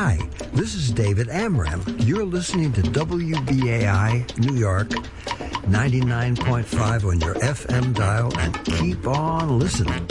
Hi, this is David Amram. You're listening to WBAI New York 99.5 on your FM dial and keep on listening.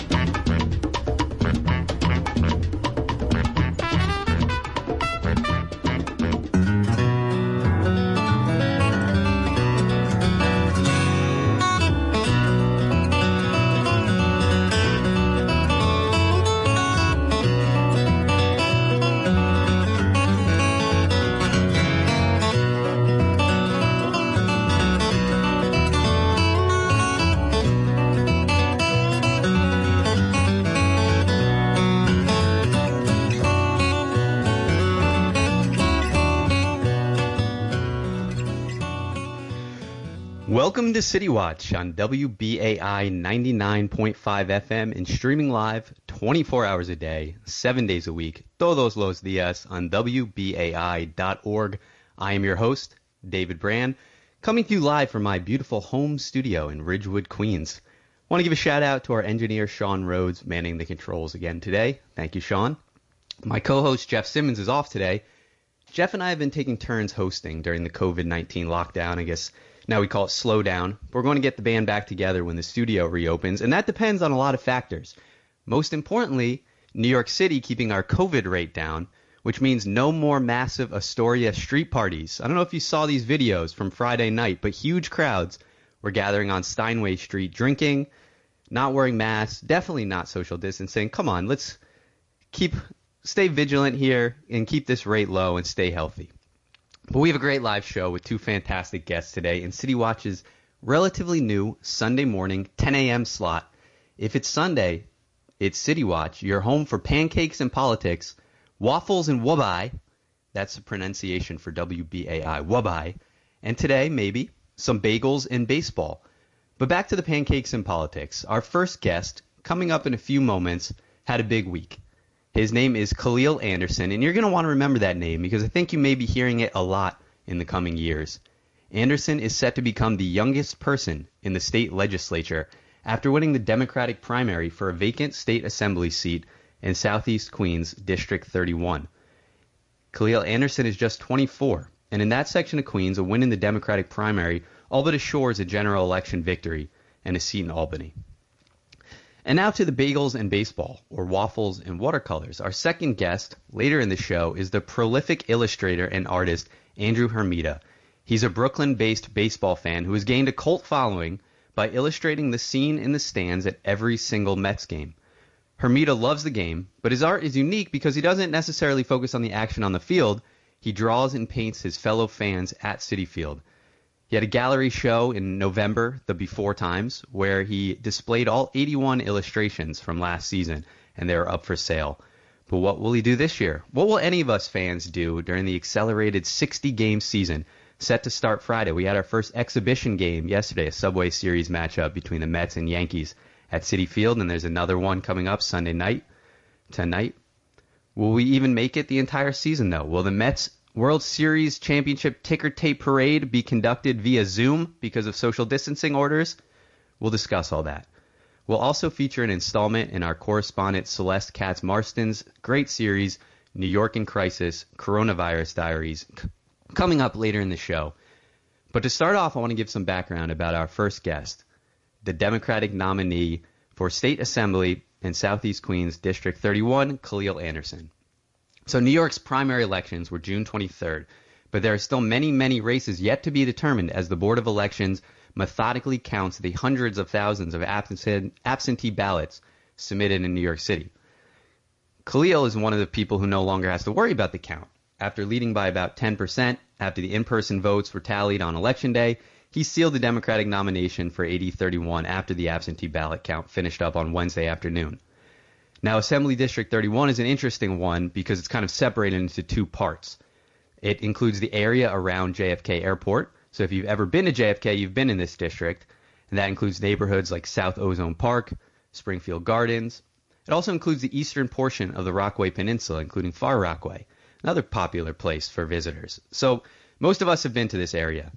Welcome to City Watch on WBAI 99.5 FM and streaming live 24 hours a day, 7 days a week, todos los días on WBAI.org. I am your host, David Brand, coming to you live from my beautiful home studio in Ridgewood, Queens. want to give a shout out to our engineer, Sean Rhodes, manning the controls again today. Thank you, Sean. My co host, Jeff Simmons, is off today. Jeff and I have been taking turns hosting during the COVID 19 lockdown. I guess now we call it slow down. We're going to get the band back together when the studio reopens, and that depends on a lot of factors. Most importantly, New York City keeping our COVID rate down, which means no more massive Astoria street parties. I don't know if you saw these videos from Friday night, but huge crowds were gathering on Steinway Street drinking, not wearing masks, definitely not social distancing. Come on, let's keep stay vigilant here and keep this rate low and stay healthy. But we have a great live show with two fantastic guests today in City Watch's relatively new Sunday morning 10 a.m. slot. If it's Sunday, it's City Watch, your home for pancakes and politics, waffles and wabai. That's the pronunciation for WBAI, wabai. And today, maybe, some bagels and baseball. But back to the pancakes and politics. Our first guest, coming up in a few moments, had a big week. His name is Khalil Anderson, and you're going to want to remember that name because I think you may be hearing it a lot in the coming years. Anderson is set to become the youngest person in the state legislature after winning the Democratic primary for a vacant state assembly seat in Southeast Queens, District 31. Khalil Anderson is just 24, and in that section of Queens, a win in the Democratic primary all but assures a general election victory and a seat in Albany. And now to the bagels and baseball, or waffles and watercolors. Our second guest later in the show is the prolific illustrator and artist Andrew Hermida. He's a Brooklyn based baseball fan who has gained a cult following by illustrating the scene in the stands at every single Mets game. Hermita loves the game, but his art is unique because he doesn't necessarily focus on the action on the field. He draws and paints his fellow fans at Citi Field. He had a gallery show in November, the Before Times, where he displayed all 81 illustrations from last season, and they are up for sale. But what will he do this year? What will any of us fans do during the accelerated 60 game season set to start Friday? We had our first exhibition game yesterday, a Subway Series matchup between the Mets and Yankees at Citi Field, and there's another one coming up Sunday night, tonight. Will we even make it the entire season, though? Will the Mets World Series Championship ticker tape parade be conducted via Zoom because of social distancing orders? We'll discuss all that. We'll also feature an installment in our correspondent Celeste Katz Marston's great series, New York in Crisis Coronavirus Diaries, coming up later in the show. But to start off, I want to give some background about our first guest, the Democratic nominee for State Assembly in Southeast Queens District 31, Khalil Anderson. So New York's primary elections were June 23rd, but there are still many, many races yet to be determined as the Board of Elections methodically counts the hundreds of thousands of absentee ballots submitted in New York City. Khalil is one of the people who no longer has to worry about the count. After leading by about 10%, after the in-person votes were tallied on election day, he sealed the Democratic nomination for AD 31 after the absentee ballot count finished up on Wednesday afternoon. Now, Assembly District 31 is an interesting one because it's kind of separated into two parts. It includes the area around JFK Airport. So if you've ever been to JFK, you've been in this district. And that includes neighborhoods like South Ozone Park, Springfield Gardens. It also includes the eastern portion of the Rockaway Peninsula, including Far Rockaway, another popular place for visitors. So most of us have been to this area.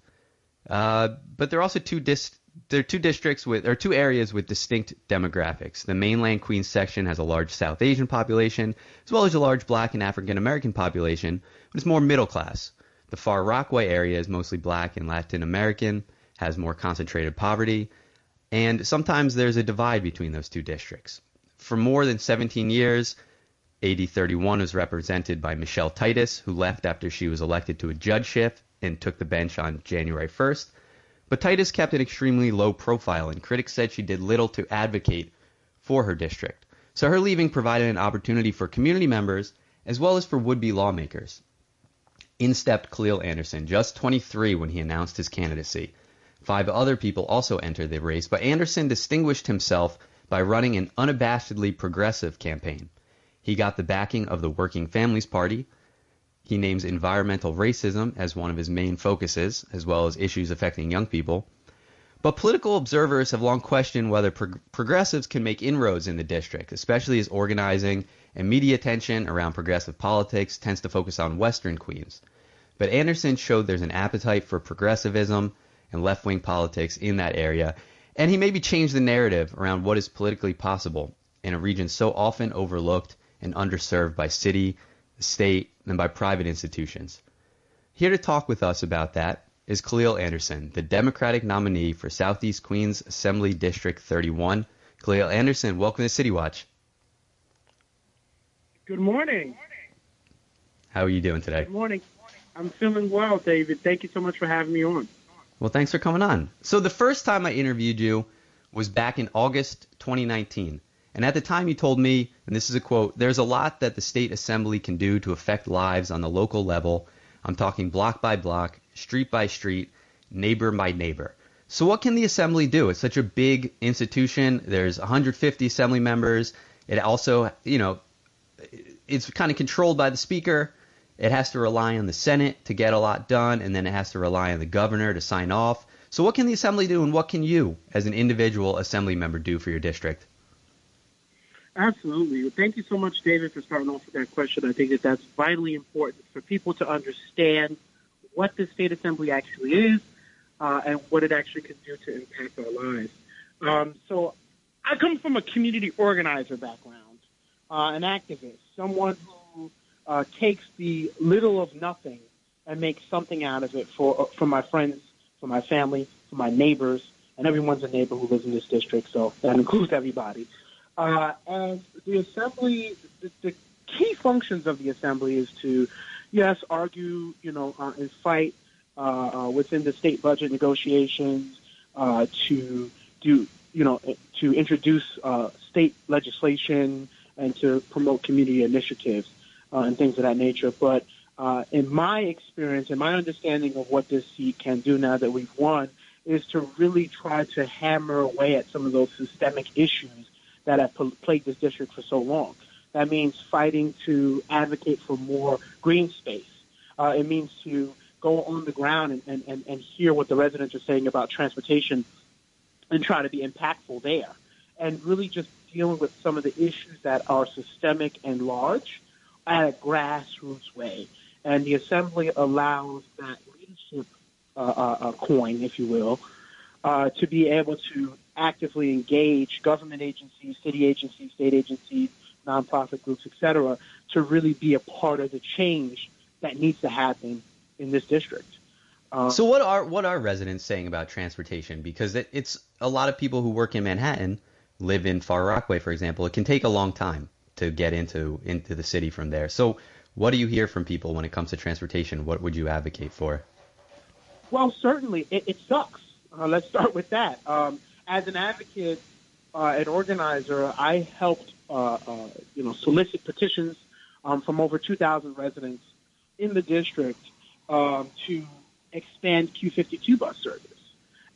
Uh, but there are also two dis- there are two districts with or two areas with distinct demographics. The mainland Queens section has a large South Asian population, as well as a large Black and African American population, but it's more middle class. The Far Rockaway area is mostly Black and Latin American, has more concentrated poverty, and sometimes there's a divide between those two districts. For more than 17 years, AD 31 was represented by Michele Titus, who left after she was elected to a judgeship and took the bench on January 1st. But Titus kept an extremely low profile, and critics said she did little to advocate for her district. So her leaving provided an opportunity for community members as well as for would be lawmakers. In stepped Khalil Anderson, just 23 when he announced his candidacy. Five other people also entered the race, but Anderson distinguished himself by running an unabashedly progressive campaign. He got the backing of the Working Families Party. He names environmental racism as one of his main focuses, as well as issues affecting young people. But political observers have long questioned whether prog- progressives can make inroads in the district, especially as organizing and media attention around progressive politics tends to focus on Western Queens. But Anderson showed there's an appetite for progressivism and left wing politics in that area, and he maybe changed the narrative around what is politically possible in a region so often overlooked and underserved by city, state, and by private institutions. Here to talk with us about that is Khalil Anderson, the Democratic nominee for Southeast Queens Assembly District 31. Khalil Anderson, welcome to City Watch. Good morning. How are you doing today? Good morning. I'm feeling well, David. Thank you so much for having me on. Well, thanks for coming on. So the first time I interviewed you was back in August 2019. And at the time you told me, and this is a quote, there's a lot that the state assembly can do to affect lives on the local level. I'm talking block by block, street by street, neighbor by neighbor. So what can the assembly do? It's such a big institution. There's 150 assembly members. It also, you know, it's kind of controlled by the speaker. It has to rely on the Senate to get a lot done, and then it has to rely on the governor to sign off. So what can the assembly do, and what can you, as an individual assembly member, do for your district? Absolutely. Thank you so much, David, for starting off with that question. I think that that's vitally important for people to understand what the state assembly actually is uh, and what it actually can do to impact our lives. Um, so I come from a community organizer background, uh, an activist, someone who uh, takes the little of nothing and makes something out of it for for my friends, for my family, for my neighbors, and everyone's a neighbor who lives in this district, so that includes everybody. Uh, and the assembly, the, the key functions of the assembly is to, yes, argue, you know, uh, and fight uh, uh, within the state budget negotiations, uh, to do, you know, to introduce uh, state legislation and to promote community initiatives and things of that nature. But in my experience and my understanding of what this seat can do now that we've won is to really try to hammer away at some of those systemic issues that have plagued this district for so long. That means fighting to advocate for more green space. Uh, it means to go on the ground and, and, and, hear what the residents are saying about transportation and try to be impactful there. And really just dealing with some of the issues that are systemic and large at a grassroots way. And the assembly allows that leadership uh, uh, uh coin, if you will, uh, to be able to actively engage government agencies, city agencies, state agencies, nonprofit groups, et cetera, to really be a part of the change that needs to happen in this district. Um, so what are what are residents saying about transportation? Because it, it's a lot of people who work in Manhattan live in Far Rockaway, for example. It can take a long time to get into into the city from there. So what do you hear from people when it comes to transportation? What would you advocate for? Well, certainly it, it sucks. Uh, let's start with that. Um, as an advocate, uh, an organizer, I helped uh, uh, you know solicit petitions um, from over 2,000 residents in the district um, to expand Q52 bus service.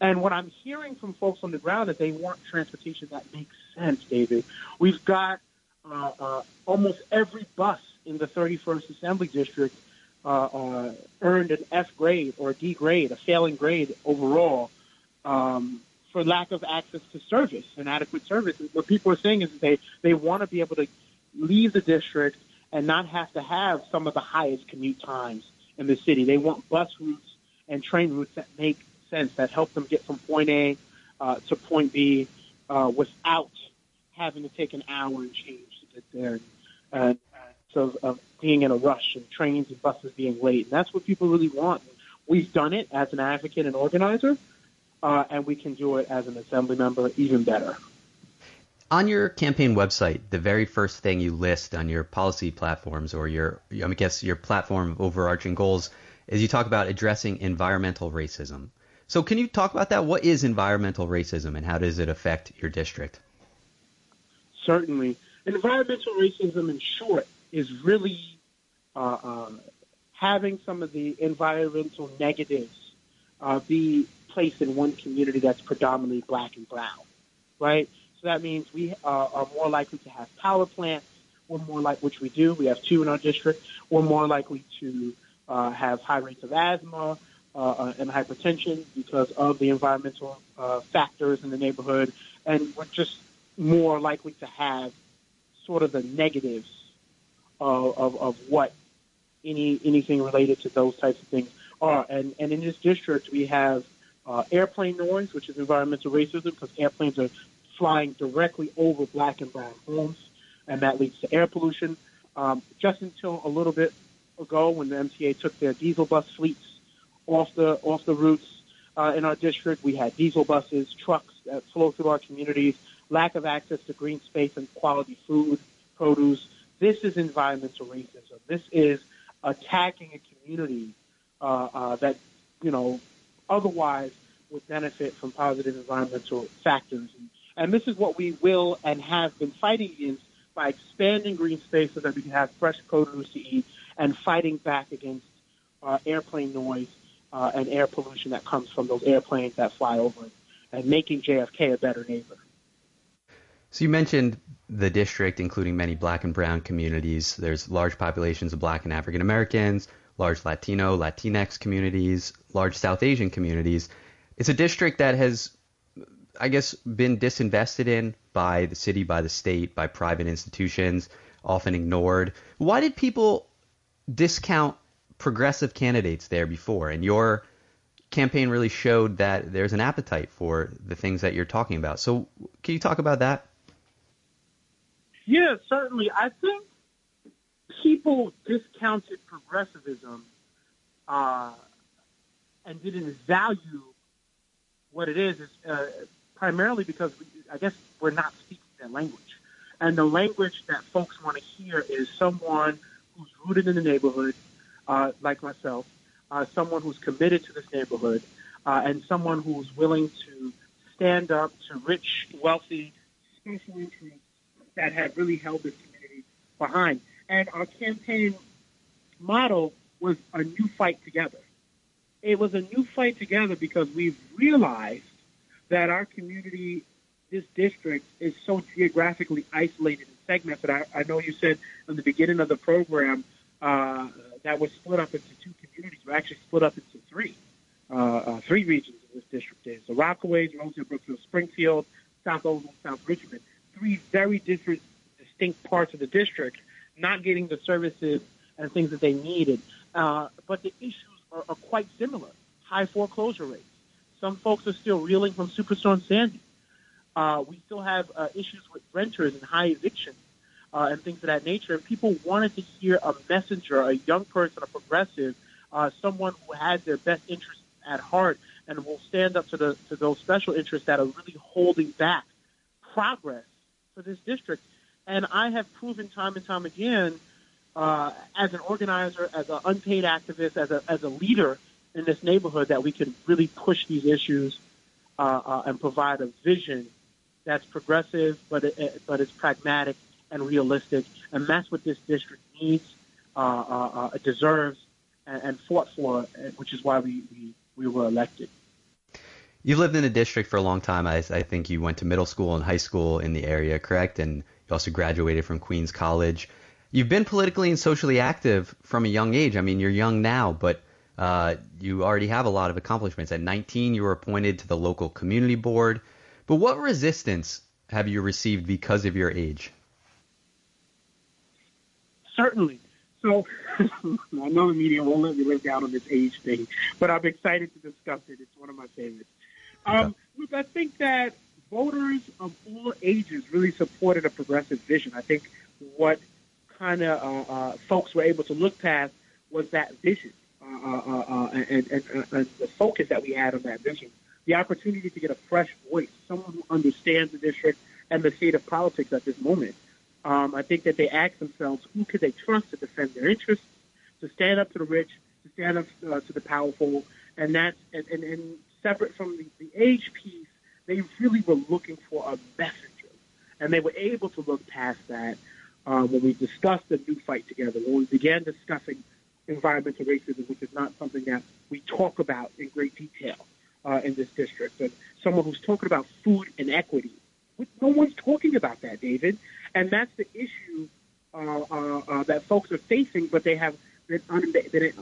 And what I'm hearing from folks on the ground is they want transportation that makes sense, David. We've got uh, uh, almost every bus in the 31st Assembly District uh, uh, earned an F grade or a D grade, a failing grade overall. Um, for lack of access to service and adequate service. What people are saying is they, they want to be able to leave the district and not have to have some of the highest commute times in the city. They want bus routes and train routes that make sense, that help them get from point A uh, to point B uh, without having to take an hour and change to get there. And, so of being in a rush and trains and buses being late. And that's what people really want. We've done it as an advocate and organizer, uh, and we can do it as an assembly member even better. On your campaign website, the very first thing you list on your policy platforms or your, I guess, your platform of overarching goals is you talk about addressing environmental racism. So, can you talk about that? What is environmental racism and how does it affect your district? Certainly. Environmental racism, in short, is really uh, uh, having some of the environmental negatives uh, be placed in one community that's predominantly black and brown, right? So that means we uh, are more likely to have power plants. We're more like, which we do. We have two in our district. We're more likely to uh, have high rates of asthma uh, and hypertension because of the environmental factors in the neighborhood, and we're just more likely to have sort of the negatives of, of, of what any anything related to those types of things are. And, and in this district, we have uh, airplane noise, which is environmental racism, because airplanes are flying directly over black and brown homes, and that leads to air pollution. Um, just until a little bit ago, when the MTA took their diesel bus fleets off the off the routes uh, in our district, we had diesel buses, trucks that flow through our communities, lack of access to green space and quality food, produce, this is environmental racism. This is attacking a community uh, uh, that, you know, otherwise would benefit from positive environmental factors. And, this is what we will and have been fighting against by expanding green space so that we can have fresh produce to eat and fighting back against uh, airplane noise uh, and air pollution that comes from those airplanes that fly over and making JFK a better neighbor. So you mentioned the district, including many black and brown communities. There's large populations of black and African Americans, large Latino, Latinx communities, large South Asian communities. It's a district that has, I guess, been disinvested in by the city, by the state, by private institutions, often ignored. Why did people discount progressive candidates there before? And your campaign really showed that there's an appetite for the things that you're talking about. So, can you talk about that? Yeah, certainly. I think people discounted progressivism uh, and didn't value what it is, is uh, primarily because we, I guess we're not speaking that language. And the language that folks want to hear is someone who's rooted in the neighborhood, uh, like myself, uh, someone who's committed to this neighborhood, uh, and someone who's willing to stand up to rich, wealthy, special interests that have really held this community behind. And our campaign motto was a new fight together. It was a new fight together because we've realized that our community, this district, is so geographically isolated and segmented. I, I know you said in the beginning of the program uh, that was split up into two communities. We're actually split up into three, uh, uh, three regions of this district is the Rockaways, Rosedale, Brookville, Springfield, South Oakland, South Richmond three very different, distinct parts of the district not getting the services and things that they needed. Uh, but the issues are, are quite similar. High foreclosure rates. Some folks are still reeling from Superstorm Sandy. Uh, we still have uh, issues with renters and high evictions uh, and things of that nature. And people wanted to hear a messenger, a young person, a progressive, uh, someone who has their best interests at heart and will stand up to the to those special interests that are really holding back progress for this district. And I have proven time and time again, uh, as an organizer, as an unpaid activist, as a, as a leader in this neighborhood, that we can really push these issues uh, uh, and provide a vision that's progressive, but it, but it's pragmatic and realistic. And that's what this district needs, uh, uh, uh, deserves, and, and, fought for, which is why we, we, we were elected. You've lived in the district for a long time. I, I, think you went to middle school and high school in the area, correct? And you also graduated from Queens College. You've been politically and socially active from a young age. I mean, you're young now, but uh, you already have a lot of accomplishments. At 19, you were appointed to the local community board. But what resistance have you received because of your age? Certainly. So I know the media won't let me live down on this age thing, but I'm excited to discuss it. It's one of my favorites. Um, look, I think that voters of all ages really supported a progressive vision. I think what kind of uh, uh, folks were able to look past was that vision uh, uh, uh, uh and, and, and the focus that we had on that vision. The opportunity to get a fresh voice, someone who understands the district and the state of politics at this moment. Um, I think that they ask themselves, who could they trust to defend their interests, to stand up to the rich, to stand up to the powerful, and that's and, and, and separate from the, the age piece, they really were looking for a messenger, and they were able to look past that um, when we discussed the new fight together. When we began discussing environmental racism, which is not something that we talk about in great detail uh, in this district, and someone who's talking about food inequity. No one's talking about that, David, and that's the issue uh, uh, uh, that folks are facing, but they have been, un- been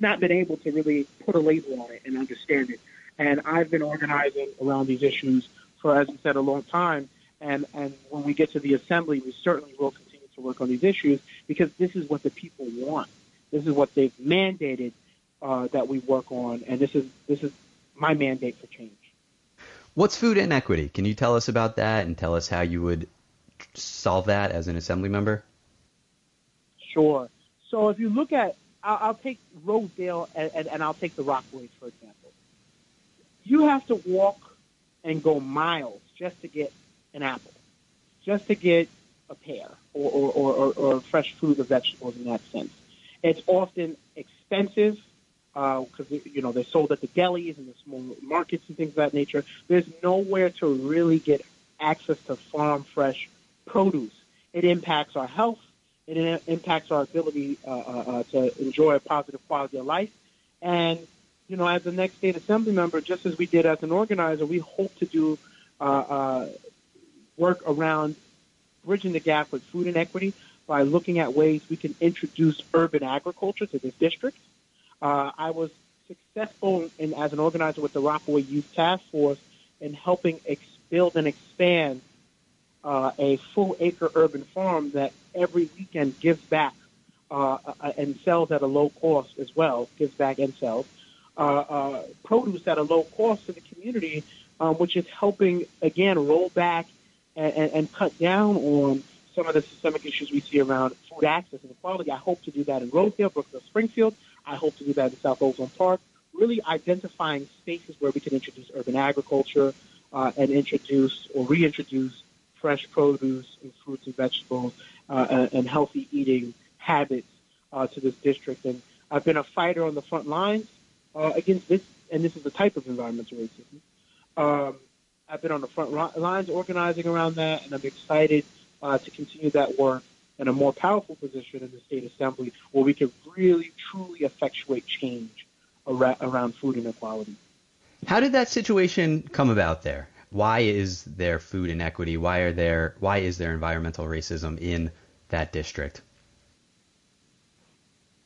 not been able to really put a label on it and understand it. And I've been organizing around these issues for, as you said, a long time. And, and when we get to the assembly, we certainly will continue to work on these issues because this is what the people want. This is what they've mandated uh, that we work on, and this is this is my mandate for change. What's food inequity? Can you tell us about that and tell us how you would solve that as an assembly member? Sure. So if you look at, I'll, I'll take Rosedale and, and, and I'll take the Rockaways, for example. You have to walk and go miles just to get an apple, just to get a pear or, or, or, or fresh fruit or vegetables in that sense. It's often expensive because uh, you know they're sold at the delis and the small markets and things of that nature. There's nowhere to really get access to farm fresh produce. It impacts our health. It impacts our ability uh, uh, uh, to enjoy a positive quality of life. And, you know, as a next state assembly member, just as we did as an organizer, we hope to do uh, uh, work around bridging the gap with food inequity by looking at ways we can introduce urban agriculture to this district. Uh, I was successful in, as an organizer with the Rockaway Youth Task Force in helping ex- build and expand uh, a full acre urban farm that every weekend gives back uh, uh, and sells at a low cost as well, gives back and sells produce at a low cost to the community, um, which is helping again roll back and, and, and cut down on some of the systemic issues we see around food access and equality. I hope to do that in Rosedale, Brookville, Springfield. I hope to do that in South Ozone Park. Really identifying spaces where we can introduce urban agriculture uh, and introduce or reintroduce fresh produce and fruits and vegetables uh, and healthy eating habits uh, to this district. And I've been a fighter on the front lines uh, against this, and this is the type of environmental racism. Um, I've been on the front lines organizing around that, and I'm excited uh, to continue that work in a more powerful position in the state assembly where we can really, truly effectuate change around food inequality. How did that situation come about there? why is there food inequity? Why are there why is there environmental racism in that district?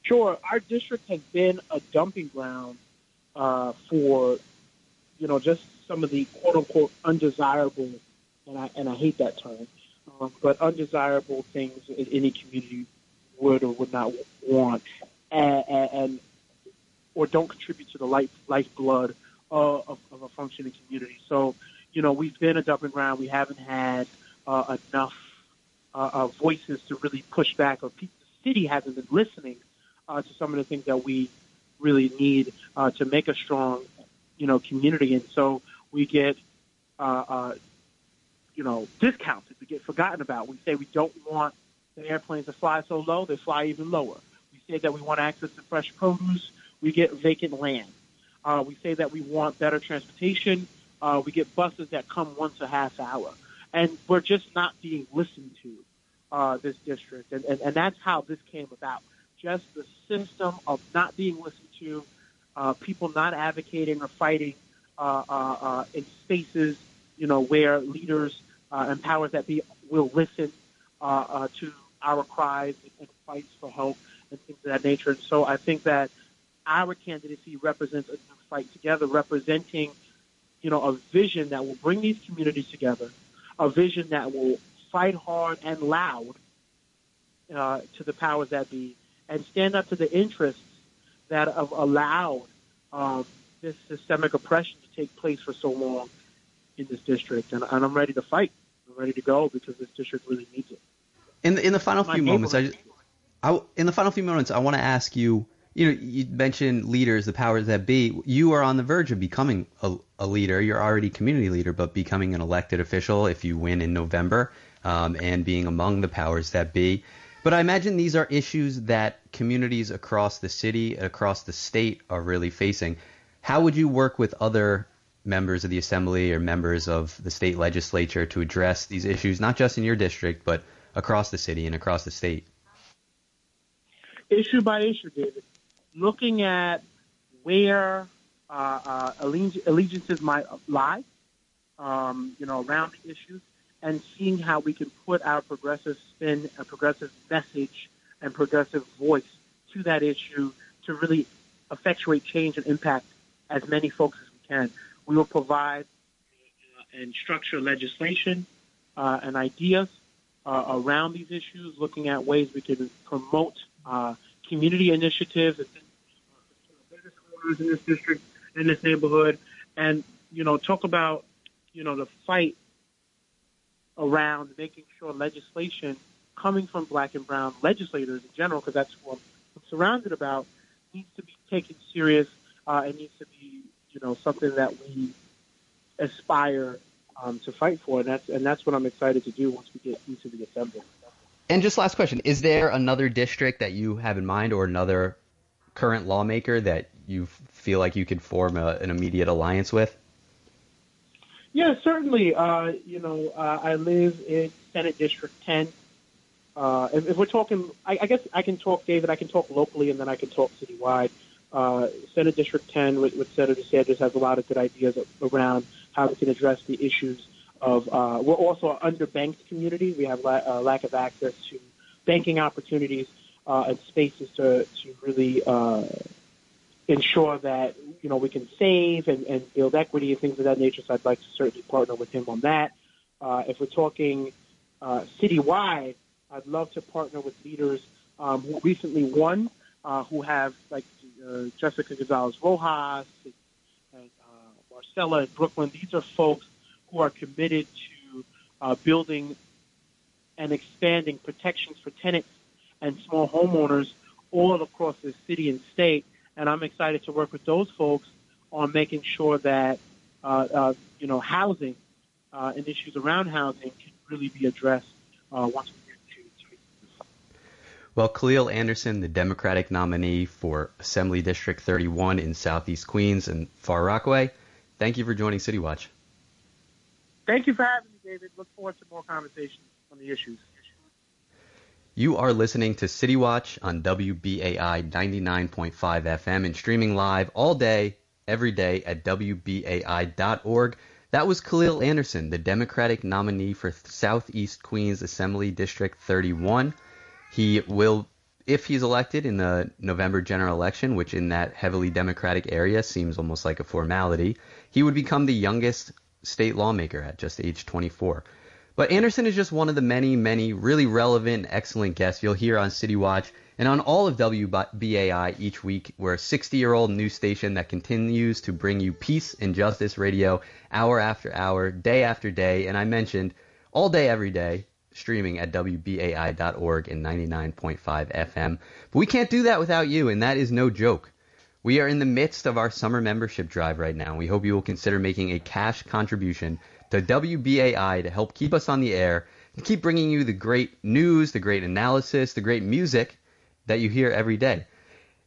Sure, our district has been a dumping ground uh, for you know just some of the quote unquote undesirable, and I and I hate that term, um, but undesirable things any community would or would not want, and, and or don't contribute to the life lifeblood of, of, of a functioning community. So you know, we've been a dumping ground. We haven't had uh, enough uh, uh, voices to really push back, or the city hasn't been listening uh, to some of the things that we really need uh, to make a strong, you know, community. And so we get, uh, uh, you know, discounted. We get forgotten about. We say we don't want the airplanes to fly so low; they fly even lower. We say that we want access to fresh produce. We get vacant land. Uh, we say that we want better transportation uh, we get buses that come once a half hour, and we're just not being listened to. Uh, this district, and, and and that's how this came about. Just the system of not being listened to, uh, people not advocating or fighting uh, uh, uh, in spaces, you know, where leaders uh, and powers that be will listen uh, to our cries and fights for help and things of that nature. And so I think that our candidacy represents a new fight together, representing you know, a vision that will bring these communities together, a vision that will fight hard and loud uh, to the powers that be, and stand up to the interests that have allowed um, this systemic oppression to take place for so long in this district, and, and I'm ready to fight. I'm ready to go because this district really needs it. In the, in the final few moments, I, just, I, in the final few moments, I want to ask you. You know, you mentioned leaders, the powers that be. You are on the verge of becoming a, a leader. You're already community leader, but becoming an elected official if you win in November, um, and being among the powers that be. But I imagine these are issues that communities across the city, across the state, are really facing. How would you work with other members of the assembly or members of the state legislature to address these issues, not just in your district, but across the city and across the state? Issue by issue, David. Looking at where uh, uh, allegiances might lie, um, you know, around the issues, and seeing how we can put our progressive spin, a progressive message, and progressive voice to that issue to really effectuate change and impact as many folks as we can. We will provide uh, and structure legislation uh, and ideas uh, around these issues, looking at ways we can promote uh, community initiatives and business owners in this district, in this neighborhood, and you know talk about you know the fight around making sure legislation coming from black and brown legislators in general, because that's what I'm surrounded about, needs to be taken serious uh, and needs to be you know something that we aspire um, to fight for, and that's and that's what I'm excited to do once we get into the assembly. And just last question: Is there another district that you have in mind, or another current lawmaker that you feel like you could form a, an immediate alliance with? Yeah, certainly. Uh, you know, uh, I live in Senate District 10. Uh, if, if, we're talking, I, I, guess I can talk, David. I can talk locally, and then I can talk citywide. Uh, Senate District 10 with, with Senator Sanders has a lot of good ideas around how we can address the issues of. Uh, we're also an underbanked community. We have la- uh, lack of access to banking opportunities uh, and spaces to to really uh, ensure that you know we can save and, and build equity and things of that nature. So I'd like to certainly partner with him on that. Uh, if we're talking uh, citywide, I'd love to partner with leaders um, who recently won, uh, who have like uh, Jessica Gonzalez Rojas and, and uh, Marcella in Brooklyn. These are folks who are committed to uh, building and expanding protections for tenants and small homeowners all across the city and state. And I'm excited to work with those folks on making sure that uh, uh, you know housing uh, and issues around housing can really be addressed uh, once we get to, to well, Khalil Anderson, the Democratic nominee for Assembly District 31 in Southeast Queens and Far Rockaway, thank you for joining City Watch. Thank you for having me, David. Look forward to more conversations on the issues. You are listening to City Watch on WBAI 99.5 FM and streaming live all day, every day at WBAI.org. That was Khalil Anderson, the Democratic nominee for Southeast Queens Assembly District 31. He will, if he's elected in the November general election, which in that heavily Democratic area seems almost like a formality, he would become the youngest state lawmaker at just age 24. But Anderson is just one of the many, many really relevant, excellent guests you'll hear on City Watch and on all of WBAI each week. We're a 60 year old news station that continues to bring you peace and justice radio hour after hour, day after day. And I mentioned all day, every day, streaming at WBAI.org and 99.5 FM. But we can't do that without you, and that is no joke. We are in the midst of our summer membership drive right now. We hope you will consider making a cash contribution to WBAI to help keep us on the air and keep bringing you the great news, the great analysis, the great music that you hear every day.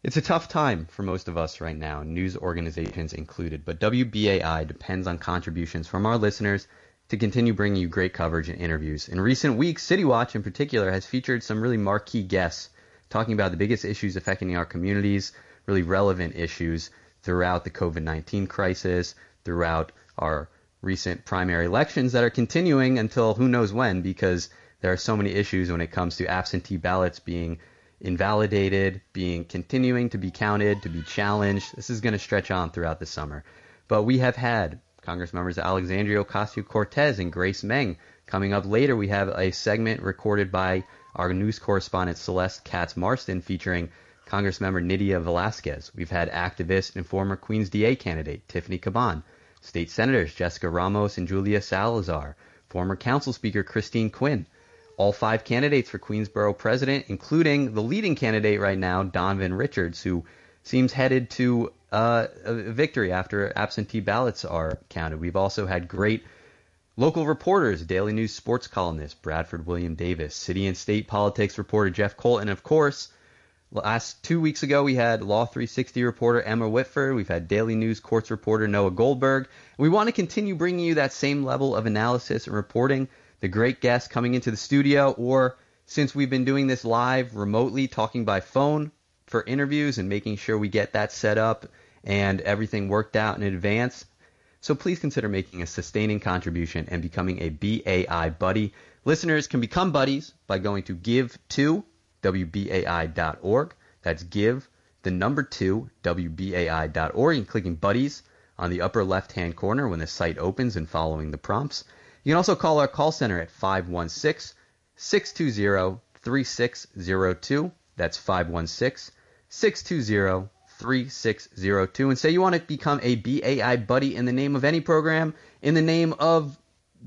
It's a tough time for most of us right now, news organizations included, but WBAI depends on contributions from our listeners to continue bringing you great coverage and interviews. In recent weeks, City Watch in particular has featured some really marquee guests talking about the biggest issues affecting our communities, really relevant issues throughout the COVID 19 crisis, throughout our recent primary elections that are continuing until who knows when because there are so many issues when it comes to absentee ballots being invalidated, being continuing to be counted, to be challenged. This is going to stretch on throughout the summer. But we have had Congress members Alexandria Ocasio Cortez and Grace Meng. Coming up later, we have a segment recorded by our news correspondent Celeste Katz Marston featuring Congress member Nydia Velázquez. We've had activist and former Queens DA candidate Tiffany Caban. State Senators Jessica Ramos and Julia Salazar, former Council Speaker Christine Quinn, all five candidates for Queensborough president, including the leading candidate right now, Donovan Richards, who seems headed to uh, a victory after absentee ballots are counted. We've also had great local reporters, Daily News sports columnist Bradford William Davis, city and state politics reporter Jeff Coltin, and of course, last two weeks ago we had Law 360 reporter Emma Whitford. We've had Daily News courts reporter Noah Goldberg. We want to continue bringing you that same level of analysis and reporting the great guests coming into the studio, or since we've been doing this live remotely, talking by phone for interviews and making sure we get that set up and everything worked out in advance. So please consider making a sustaining contribution and becoming a BAI buddy. Listeners can become buddies by going to give to WBAI.org. That's give the number two WBAI.org and clicking buddies on the upper left hand corner when the site opens and following the prompts. You can also call our call center at 516 620 3602. That's 516 620 3602 and say you want to become a BAI buddy in the name of any program, in the name of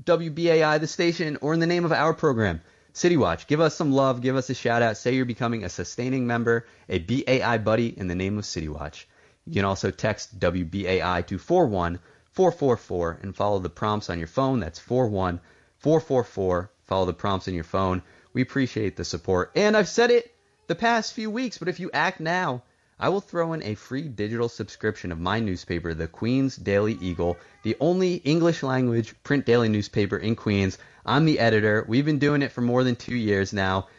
WBAI, the station, or in the name of our program. City Watch, give us some love, give us a shout out, say you're becoming a sustaining member, a BAI buddy in the name of City Watch. You can also text WBAI to 41 444 and follow the prompts on your phone. That's 41444. Follow the prompts on your phone. We appreciate the support. And I've said it the past few weeks, but if you act now, I will throw in a free digital subscription of my newspaper, the Queens Daily Eagle, the only English language print daily newspaper in Queens. I'm the editor. We've been doing it for more than two years now.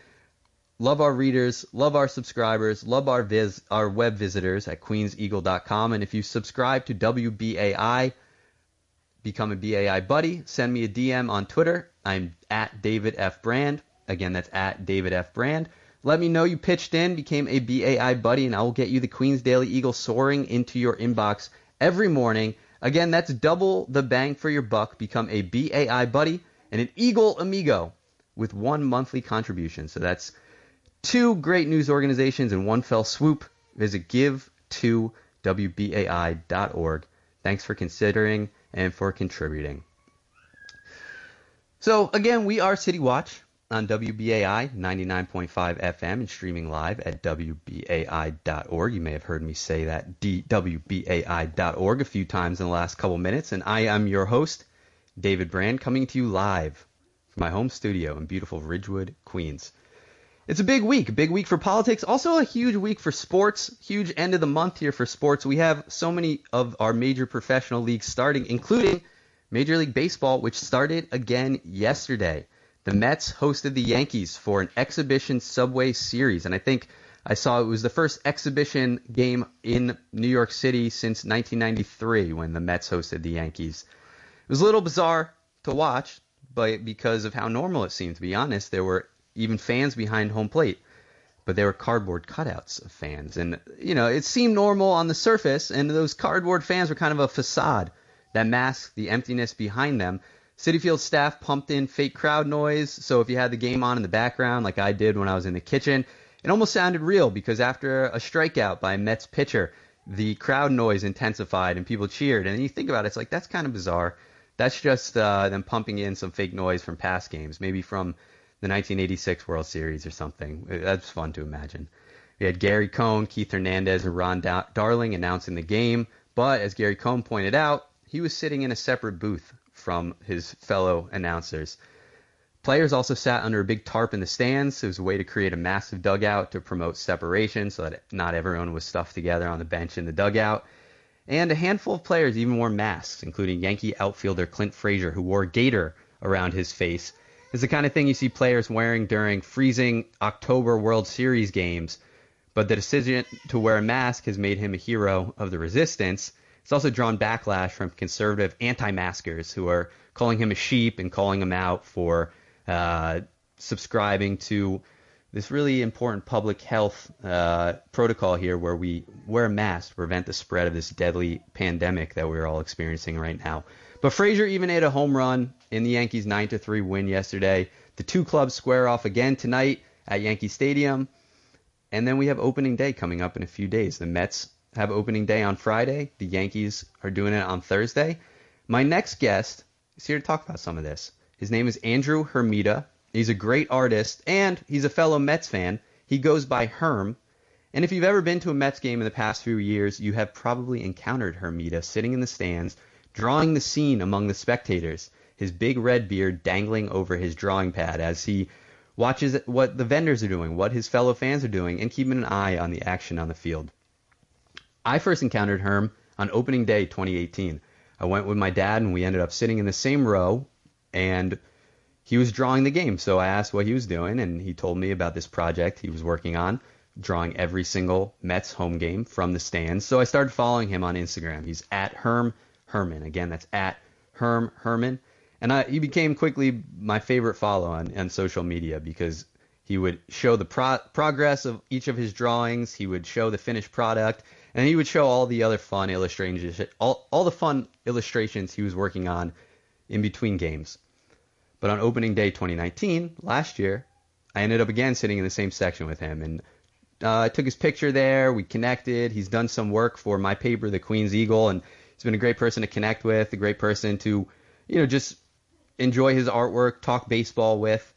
Love our readers, love our subscribers, love our vis- our web visitors at queenseagle.com. And if you subscribe to WBAI, become a BAI buddy, send me a DM on Twitter. I'm at David F. Brand. Again, that's at David F. Brand. Let me know you pitched in, became a BAI buddy, and I will get you the Queens Daily Eagle soaring into your inbox every morning. Again, that's double the bang for your buck. Become a BAI buddy and an Eagle Amigo with one monthly contribution. So that's two great news organizations in one fell swoop. Visit give to WBAI.org. Thanks for considering and for contributing. So, again, we are City Watch on WBAI 99.5 FM and streaming live at WBAI.org. You may have heard me say that WBAI.org a few times in the last couple minutes. And I am your host, David Brand, coming to you live from my home studio in beautiful Ridgewood, Queens. It's a big week, a big week for politics, also a huge week for sports, huge end of the month here for sports. We have so many of our major professional leagues starting, including Major League Baseball, which started again yesterday. The Mets hosted the Yankees for an exhibition Subway Series, and I think I saw it was the first exhibition game in New York City since 1993 when the Mets hosted the Yankees. It was a little bizarre to watch, but because of how normal it seemed, to be honest, there were even fans behind home plate, but they were cardboard cutouts of fans. And, you know, it seemed normal on the surface, and those cardboard fans were kind of a facade that masked the emptiness behind them. Citi Field staff pumped in fake crowd noise, so if you had the game on in the background, like I did when I was in the kitchen, it almost sounded real because after a strikeout by a Mets pitcher, the crowd noise intensified and people cheered. And you think about it, it's like that's kind of bizarre. That's just uh, them pumping in some fake noise from past games, maybe from the 1986 World Series or something. That's fun to imagine. We had Gary Cohen, Keith Hernandez, and Ron da- Darling announcing the game, but as Gary Cohen pointed out, he was sitting in a separate booth from his fellow announcers. Players also sat under a big tarp in the stands. It was a way to create a massive dugout to promote separation so that not everyone was stuffed together on the bench in the dugout. And a handful of players even wore masks, including Yankee outfielder Clint Frazier, who wore a gaiter around his face It's the kind of thing you see players wearing during freezing October World Series games. But the decision to wear a mask has made him a hero of the resistance. It's also drawn backlash from conservative anti-maskers who are calling him a sheep and calling him out for uh, subscribing to this really important public health uh, protocol here where we wear a mask to prevent the spread of this deadly pandemic that we're all experiencing right now. But Frazier even hit a home run in the Yankees 9 3 win yesterday. The two clubs square off again tonight at Yankee Stadium. And then we have opening day coming up in a few days. The Mets have opening day on Friday. The Yankees are doing it on Thursday. My next guest is here to talk about some of this. His name is Andrew Hermida. He's a great artist and he's a fellow Mets fan. He goes by Herm. And if you've ever been to a Mets game in the past few years, you have probably encountered Hermida sitting in the stands, drawing the scene among the spectators, his big red beard dangling over his drawing pad as he watches what the vendors are doing, what his fellow fans are doing, and keeping an eye on the action on the field. I first encountered Herm on opening day 2018. I went with my dad and we ended up sitting in the same row and he was drawing the game. So I asked what he was doing and he told me about this project he was working on, drawing every single Mets home game from the stands. So I started following him on Instagram. He's at Herm Herman. Again, that's at Herm Herman. And I, he became quickly my favorite follow on, on social media because he would show the pro- progress of each of his drawings. He would show the finished product, and he would show all the other fun illustrations, all, all the fun illustrations he was working on in between games. But on opening day 2019, last year, I ended up again sitting in the same section with him, and uh, I took his picture there. We connected. He's done some work for my paper, the Queens Eagle, and he's been a great person to connect with, a great person to, you know, just enjoy his artwork, talk baseball with,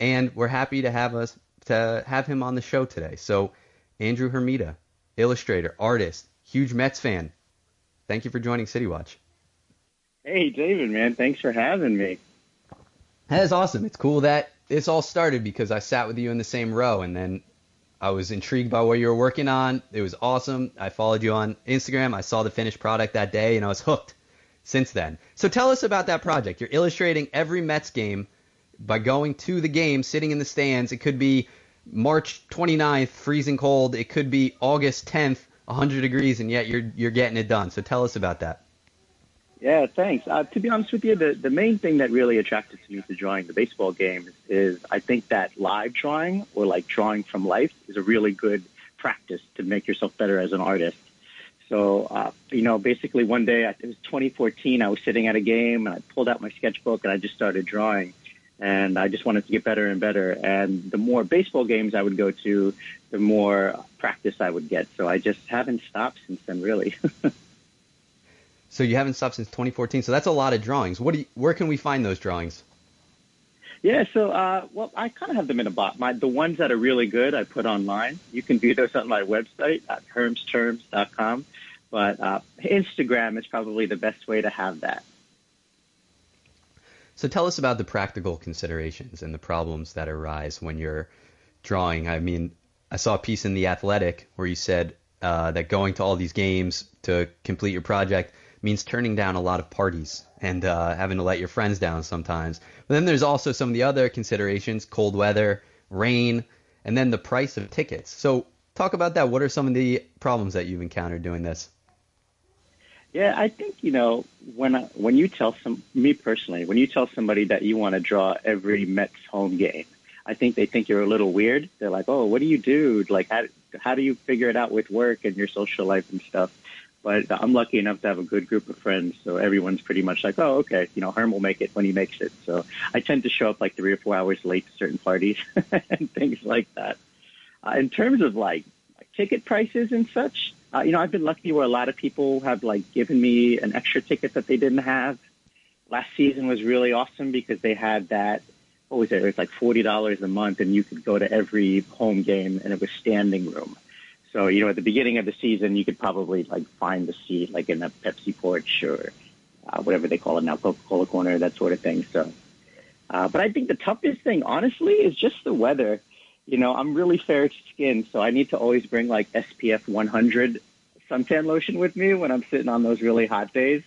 and we're happy to have us to have him on the show today. So, Andrew Hermida, illustrator, artist, huge Mets fan. Thank you for joining City Watch. Hey, David, man, thanks for having me. That is awesome. It's cool that this all started because I sat with you in the same row and then I was intrigued by what you were working on. It was awesome. I followed you on Instagram. I saw the finished product that day and I was hooked since then. So tell us about that project. You're illustrating every Mets game by going to the game, sitting in the stands. It could be March 29th, freezing cold. It could be August 10th, 100 degrees, and yet you're you're getting it done. So tell us about that. Yeah, thanks. Uh, to be honest with you, the, the main thing that really attracted me to drawing the baseball games is I think that live drawing or like drawing from life is a really good practice to make yourself better as an artist. So, uh, you know, basically one day, it was 2014, I was sitting at a game and I pulled out my sketchbook and I just started drawing. And I just wanted to get better and better. And the more baseball games I would go to, the more practice I would get. So I just haven't stopped since then, really. so you haven't stopped since 2014. So that's a lot of drawings. What do you, where can we find those drawings? Yeah, so uh, well, I kind of have them in a box. My the ones that are really good, I put online. You can view those on my website at hermsterms.com. But uh, Instagram is probably the best way to have that. So tell us about the practical considerations and the problems that arise when you're drawing. I mean, I saw a piece in The Athletic where you said uh, that going to all these games to complete your project means turning down a lot of parties and uh, having to let your friends down sometimes. But then there's also some of the other considerations cold weather, rain, and then the price of tickets. So talk about that. What are some of the problems that you've encountered doing this? Yeah, I think you know when I, when you tell some me personally, when you tell somebody that you want to draw every Mets home game, I think they think you're a little weird. They're like, "Oh, what do you do? Like, how how do you figure it out with work and your social life and stuff?" But I'm lucky enough to have a good group of friends, so everyone's pretty much like, "Oh, okay, you know, Herm will make it when he makes it." So I tend to show up like three or four hours late to certain parties and things like that. Uh, in terms of like ticket prices and such, uh, you know, I've been lucky where a lot of people have like given me an extra ticket that they didn't have. Last season was really awesome because they had that. What was it? It was like forty dollars a month, and you could go to every home game, and it was standing room. So you know, at the beginning of the season, you could probably like find the seat like in a Pepsi porch or uh, whatever they call it now, Coca-Cola corner, that sort of thing. So, uh, but I think the toughest thing, honestly, is just the weather you know, I'm really fair skinned, so I need to always bring like SPF 100 suntan lotion with me when I'm sitting on those really hot days,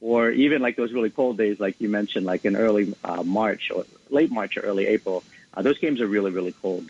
or even like those really cold days, like you mentioned, like in early uh, March or late March or early April. Uh, those games are really, really cold.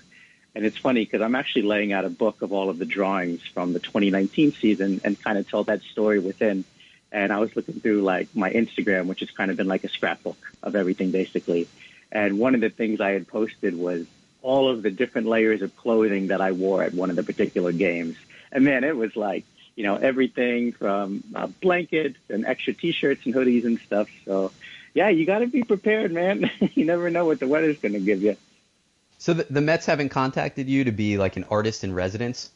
And it's funny because I'm actually laying out a book of all of the drawings from the 2019 season and kind of tell that story within. And I was looking through like my Instagram, which has kind of been like a scrapbook of everything basically. And one of the things I had posted was all of the different layers of clothing that I wore at one of the particular games. And man, it was like, you know, everything from uh, blankets and extra t-shirts and hoodies and stuff. So yeah, you got to be prepared, man. you never know what the weather's going to give you. So the, the Mets haven't contacted you to be like an artist in residence?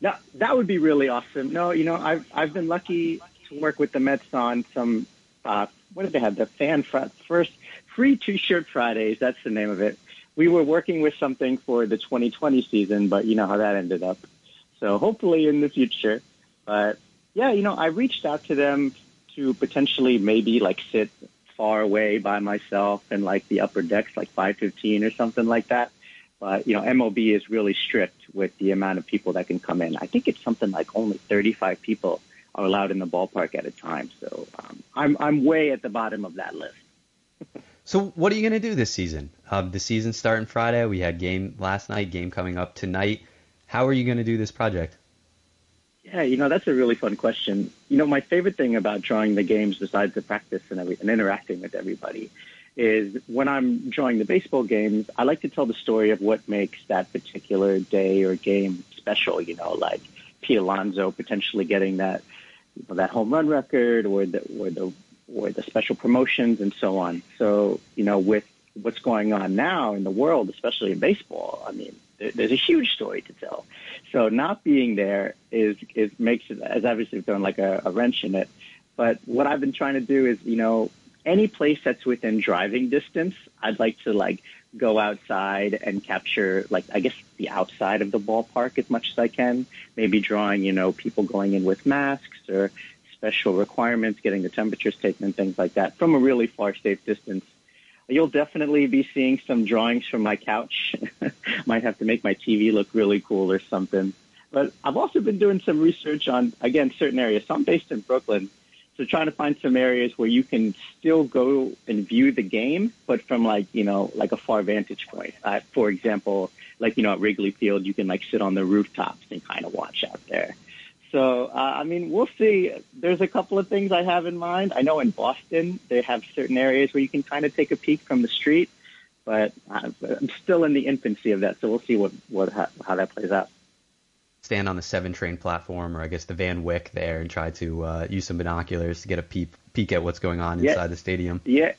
No, that would be really awesome. No, you know, I've I've been lucky to work with the Mets on some. Uh, what did they have? The fan fr- first free T-shirt Fridays. That's the name of it. We were working with something for the 2020 season, but you know how that ended up. So hopefully in the future. But yeah, you know, I reached out to them to potentially maybe like sit far away by myself in like the upper decks, like 515 or something like that. But, you know, MLB is really strict with the amount of people that can come in. I think it's something like only 35 people are allowed in the ballpark at a time. So um, I'm, I'm way at the bottom of that list. So what are you going to do this season? Uh, the season starting Friday. We had game last night, game coming up tonight. How are you going to do this project? Yeah, you know, that's a really fun question. You know, my favorite thing about drawing the games besides the practice and, every, and interacting with everybody is when I'm drawing the baseball games, I like to tell the story of what makes that particular day or game special, you know, like Pete Alonso potentially getting that, you know, that home run record or the, or the, or the special promotions and so on. So, you know, with what's going on now in the world, especially in baseball, I mean, there's a huge story to tell. So not being there is is makes it as obviously thrown like a, a wrench in it. But what I've been trying to do is, you know, any place that's within driving distance, I'd like to like go outside and capture like I guess the outside of the ballpark as much as I can. Maybe drawing, you know, people going in with masks or special requirements, getting the temperatures taken and things like that from a really far safe distance You'll definitely be seeing some drawings from my couch. Might have to make my TV look really cool or something. But I've also been doing some research on, again, certain areas. So I'm based in Brooklyn. So trying to find some areas where you can still go and view the game, but from like, you know, like a far vantage point. Uh, for example, like, you know, at Wrigley Field, you can like sit on the rooftops and kind of watch out there. So, uh, I mean, we'll see. There's a couple of things I have in mind. I know in Boston, they have certain areas where you can kind of take a peek from the street, but I'm still in the infancy of that. So we'll see what, what how, how that plays out. Stand on the seven train platform, or I guess the Van Wyck there, and try to uh, use some binoculars to get a peep peek at what's going on inside yeah. the stadium. Yeah,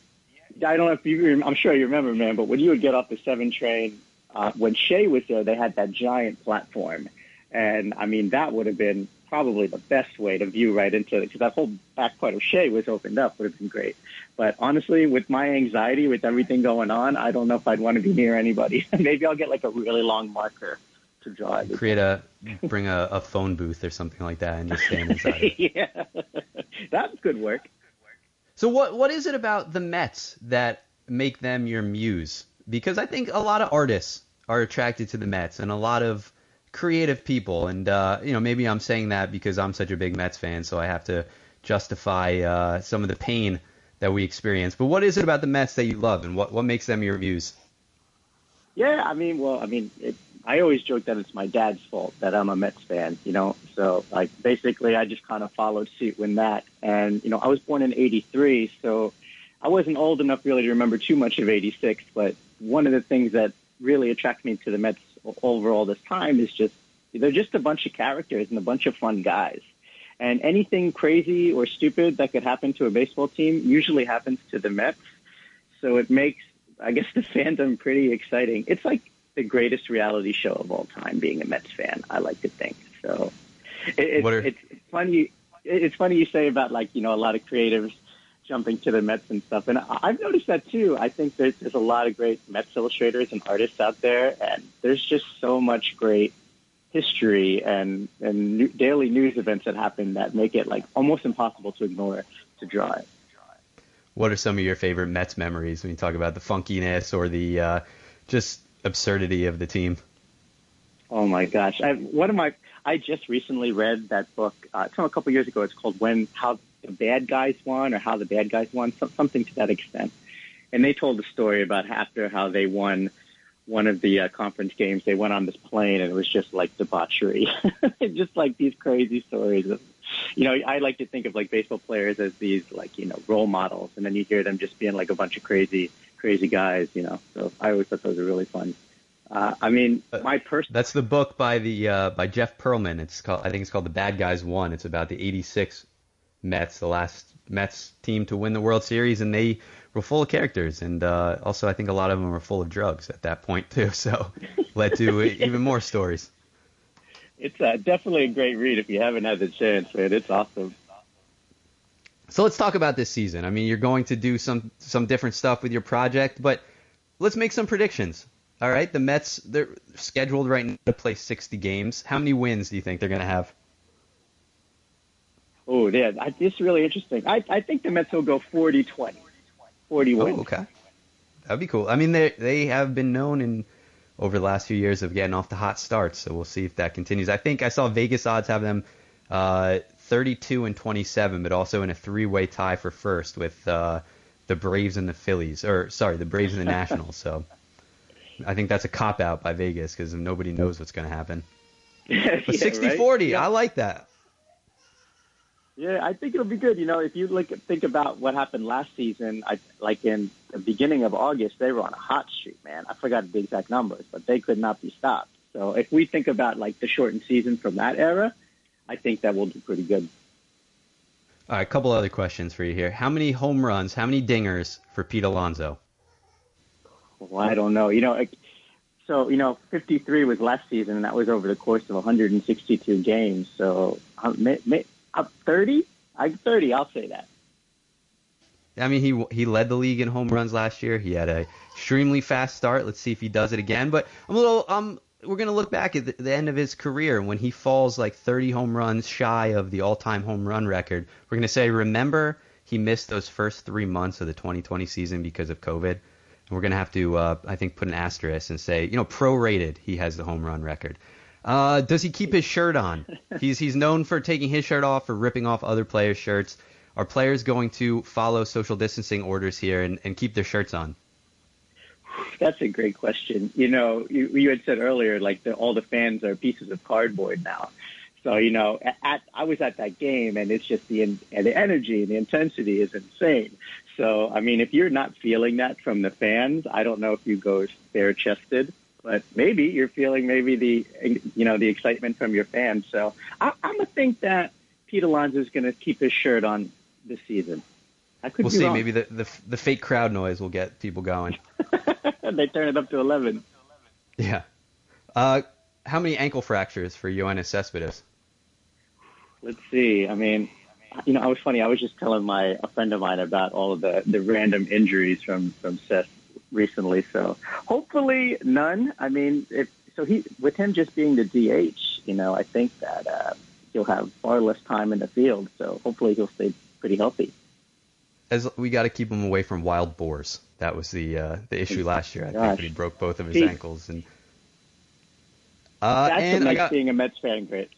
I don't know if you. I'm sure you remember, man. But when you would get off the seven train, uh, when Shea was there, they had that giant platform, and I mean that would have been probably the best way to view right into it because that whole back part of Shea was opened up would have been great. But honestly, with my anxiety, with everything going on, I don't know if I'd want to be near anybody. Maybe I'll get like a really long marker to draw. It. Create a, bring a, a phone booth or something like that and just stand inside. yeah, that could work. So what what is it about the Mets that make them your muse? Because I think a lot of artists are attracted to the Mets, and a lot of creative people, and uh, you know maybe I'm saying that because I'm such a big Mets fan, so I have to justify uh, some of the pain that we experience. But what is it about the Mets that you love, and what what makes them your views? Yeah, I mean, well, I mean, it, I always joke that it's my dad's fault that I'm a Mets fan, you know. So like basically, I just kind of followed suit with that, and you know, I was born in '83, so I wasn't old enough really to remember too much of '86. But one of the things that really attracted me to the Mets over all this time is just they're just a bunch of characters and a bunch of fun guys. And anything crazy or stupid that could happen to a baseball team usually happens to the Mets. So it makes, I guess, the fandom pretty exciting. It's like the greatest reality show of all time, being a Mets fan. I like to think so. It, are- it's, it's funny. It's funny you say about like you know a lot of creatives jumping to the Mets and stuff. And I've noticed that too. I think there's, there's a lot of great Mets illustrators and artists out there, and there's just so much great history and and new, daily news events that happen that make it like almost impossible to ignore to draw it. What are some of your favorite Mets memories when you talk about the funkiness or the uh, just absurdity of the team? Oh my gosh! I, one of my I just recently read that book. Uh, it's from a couple years ago. It's called When How the bad guys won or how the bad guys won, something to that extent. And they told a story about after how they won one of the uh, conference games. They went on this plane and it was just like debauchery, just like these crazy stories of, you know, I like to think of like baseball players as these like, you know, role models. And then you hear them just being like a bunch of crazy, crazy guys, you know. So I always thought those were really fun. Uh, I mean, my person. That's the book by the uh, by Jeff Pearlman. It's called. I think it's called The Bad Guys Won. It's about the '86 Mets, the last Mets team to win the World Series, and they were full of characters, and uh, also I think a lot of them were full of drugs at that point too. So led to even more stories. It's uh, definitely a great read if you haven't had the chance, man. It's awesome. So let's talk about this season. I mean, you're going to do some some different stuff with your project, but let's make some predictions. All right, the Mets they're scheduled right now to play 60 games. How many wins do you think they're going to have? Oh, yeah, this is really interesting. I, I think the Mets will go 40-20. 40 wins. Oh, okay. That'd be cool. I mean, they they have been known in over the last few years of getting off the hot starts, so we'll see if that continues. I think I saw Vegas odds have them uh, 32 and 27, but also in a three-way tie for first with uh, the Braves and the Phillies, or sorry, the Braves and the Nationals. So I think that's a cop out by Vegas because nobody knows what's going to happen. But Yeah, 60 right? 40, Yeah. I like that. Yeah, I think it'll be good. You know, if you look think about what happened last season, I, like in the beginning of August, they were on a hot streak, man. I forgot the exact numbers, but they could not be stopped. So if we think about like the shortened season from that era, I think that will do pretty good. All right, a couple other questions for you here. How many home runs, how many dingers for Pete Alonso? Well, I don't know. You know, like, so you know, 53 was last season, and that was over the course of 162 games. So uh, may, may, 30, I 30, I'll say that. I mean, he he led the league in home runs last year. He had a extremely fast start. Let's see if he does it again. But I'm a little um we're gonna look back at the, the end of his career when he falls like 30 home runs shy of the all-time home run record. We're gonna say, remember he missed those first three months of the 2020 season because of COVID. And we're gonna have to uh, I think put an asterisk and say, you know, prorated he has the home run record. Uh, does he keep his shirt on? He's he's known for taking his shirt off or ripping off other players' shirts. Are players going to follow social distancing orders here and, and keep their shirts on? That's a great question. You know, you, you had said earlier, like the, all the fans are pieces of cardboard now. So you know, at, I was at that game, and it's just the and the energy and the intensity is insane. So I mean, if you're not feeling that from the fans, I don't know if you go bare chested, but maybe you're feeling maybe the you know the excitement from your fans. So I, I'm gonna think that Pete Alonso is gonna keep his shirt on this season. I could We'll be see. wrong. Maybe the, the the fake crowd noise will get people going. they turn it up to eleven. Yeah. Uh, how many ankle fractures for Yoenis Cespedes? Let's see. I mean, you know, I was funny. I was just telling my a friend of mine about all of the the random injuries from from Seth recently. So hopefully none. I mean, if so, he with him just being the DH, you know, I think that uh, he'll have far less time in the field. So hopefully he'll stay pretty healthy. As we got to keep him away from wild boars. That was the uh, the issue last year. I think Gosh. when he broke both of his See- ankles and. Uh, That's and what I makes got, being a Mets fan great.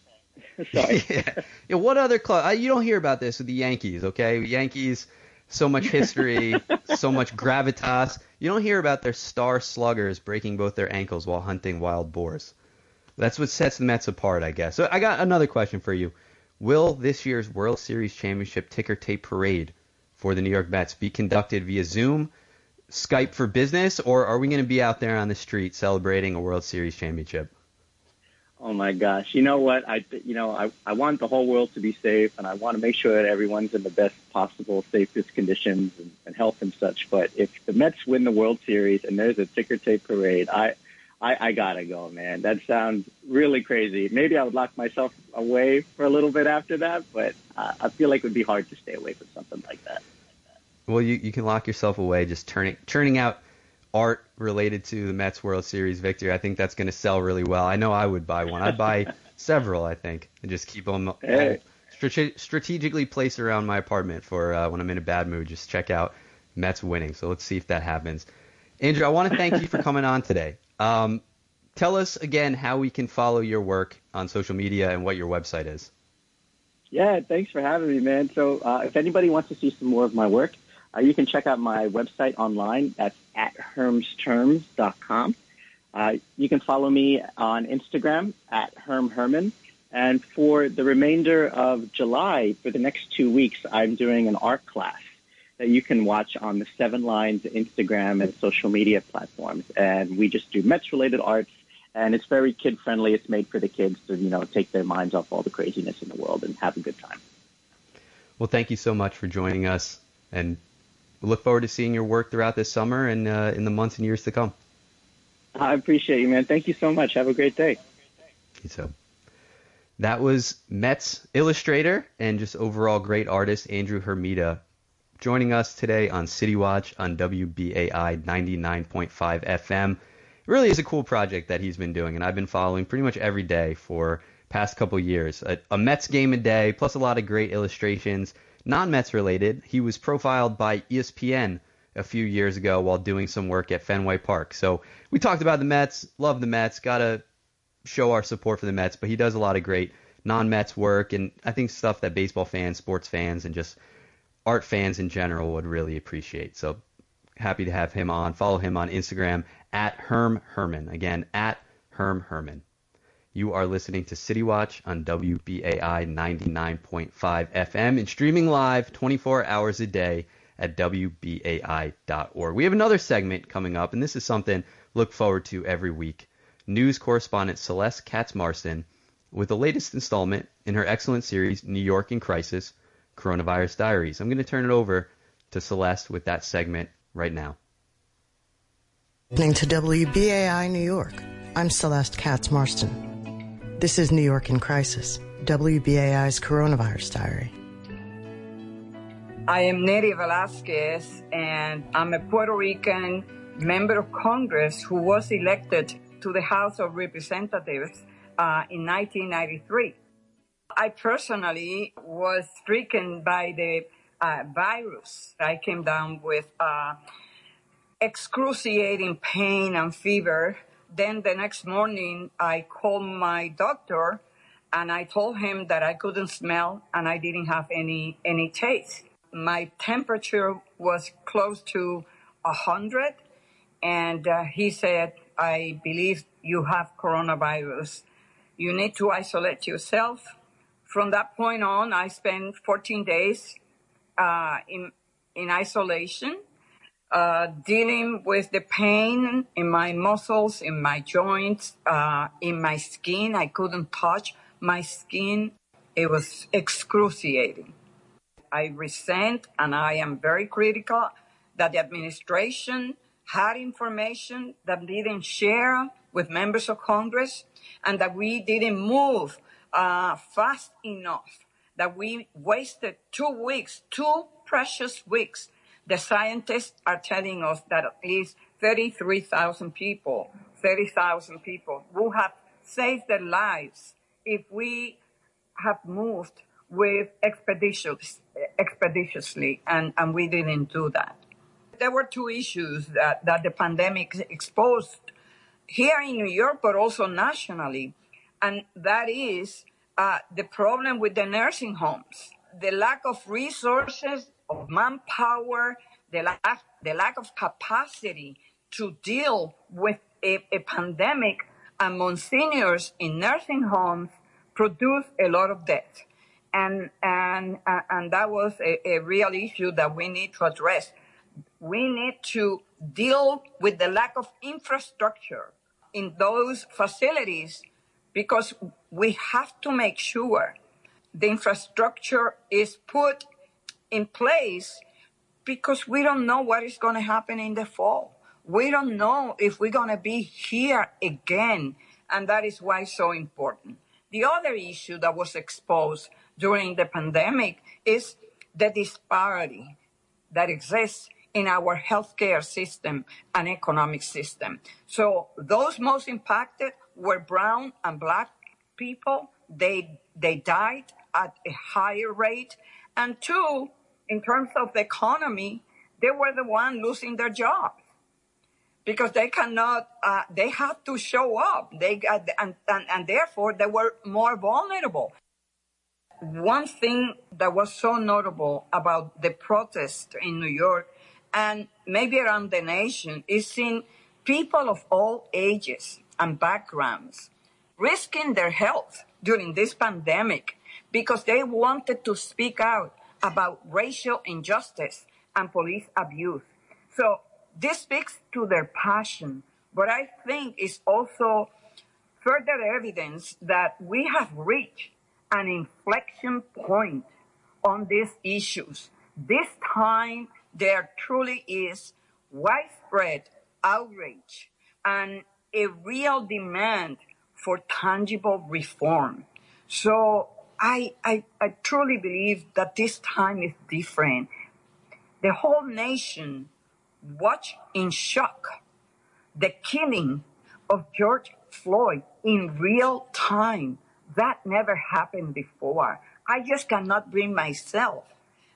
Sorry. yeah. yeah. What other club? You don't hear about this with the Yankees, okay? Yankees, so much history, so much gravitas. You don't hear about their star sluggers breaking both their ankles while hunting wild boars. That's what sets the Mets apart, I guess. So I got another question for you. Will this year's World Series Championship ticker tape parade for the New York Mets be conducted via Zoom, Skype for business, or are we going to be out there on the street celebrating a World Series championship? Oh my gosh! You know what? I you know I I want the whole world to be safe, and I want to make sure that everyone's in the best possible, safest conditions and, and health and such. But if the Mets win the World Series and there's a ticker tape parade, I. I, I gotta go, man. That sounds really crazy. Maybe I would lock myself away for a little bit after that, but uh, I feel like it would be hard to stay away from something like that. Well, you, you can lock yourself away just turning churning out art related to the Mets World Series victory. I think that's going to sell really well. I know I would buy one. I'd buy several, I think, and just keep them Hey. strate- strategically placed around my apartment for uh, when I'm in a bad mood. Just check out Mets winning. So let's see if that happens. Andrew, I want to thank you for coming on today. Um, tell us again how we can follow your work on social media and what your website is. Yeah, thanks for having me, man. So, uh, if anybody wants to see some more of my work, uh, you can check out my website online. That's at hermsterms.com. Uh, you can follow me on Instagram at Herm Herman. And for the remainder of July, for the next two weeks, I'm doing an art class that you can watch on the Seven Lines Instagram and social media platforms. And we just do Mets related arts and it's very kid friendly. It's made for the kids to you know take their minds off all the craziness in the world and have a good time. Well, thank you so much for joining us, and we look forward to seeing your work throughout this summer and uh, in the months and years to come. I appreciate you, man. Thank you so much. Have a great day. So, That was Mets illustrator and just overall great artist Andrew Hermida joining us today on City Watch on WBAI 99.5 FM. It really is a cool project that he's been doing, and I've been following pretty much every day for past couple years. A, a Mets game a day, plus a lot of great illustrations, non-Mets related. He was profiled by ESPN a few years ago while doing some work at Fenway Park. So we talked about the Mets, love the Mets, gotta show our support for the Mets, but he does a lot of great non-Mets work, and I think stuff that baseball fans, sports fans, and just art fans in general would really appreciate. So happy to have him on. Follow him on Instagram at Herm Herman. Again, at Herm Herman. You are listening to City Watch on WBAI 99.5 FM and streaming live 24 hours a day at WBAI.org. We have another segment coming up, and this is something look forward to every week. News correspondent Celeste Katz Marston with the latest installment in her excellent series, New York in Crisis Coronavirus Diaries. I'm going to turn it over to Celeste with that segment right now. Listening to WBAI New York. I'm Celeste Katz Marston. This is New York in Crisis, WBAI's Coronavirus Diary. I am Nydia Velázquez, and I'm a Puerto Rican member of Congress who was elected to the House of Representatives uh, in 1993. I personally was stricken by the uh, virus. I came down with uh, excruciating pain and fever then the next morning, I called my doctor and I told him that I couldn't smell and I didn't have any, any taste. My temperature was close to a hundred and uh, he said, I believe you have coronavirus. You need to isolate yourself. From that point on, I spent 14 days uh, in in isolation uh, dealing with the pain in my muscles, in my joints, uh, in my skin. I couldn't touch my skin. It was excruciating. I resent and I am very critical that the administration had information that didn't share with members of Congress and that we didn't move uh, fast enough, that we wasted two weeks, two precious weeks the scientists are telling us that at least 33,000 people, 30,000 people will have saved their lives if we have moved with expeditious, expeditiously, and, and we didn't do that. There were two issues that, that the pandemic exposed here in New York, but also nationally, and that is uh, the problem with the nursing homes, the lack of resources of manpower, the lack, the lack of capacity to deal with a, a pandemic among seniors in nursing homes produced a lot of death. And, and, uh, and that was a, a real issue that we need to address. We need to deal with the lack of infrastructure in those facilities because we have to make sure the infrastructure is put in place because we don't know what is going to happen in the fall. We don't know if we're going to be here again. And that is why it's so important. The other issue that was exposed during the pandemic is the disparity that exists in our healthcare system and economic system. So those most impacted were brown and black people. They, they died at a higher rate. And two, in terms of the economy, they were the one losing their jobs because they cannot, uh, they had to show up. They and, and, and therefore they were more vulnerable. One thing that was so notable about the protest in New York and maybe around the nation is seeing people of all ages and backgrounds risking their health during this pandemic because they wanted to speak out about racial injustice and police abuse. So this speaks to their passion, but I think it's also further evidence that we have reached an inflection point on these issues. This time there truly is widespread outrage and a real demand for tangible reform. So I, I, I truly believe that this time is different. The whole nation watched in shock the killing of George Floyd in real time. That never happened before. I just cannot bring myself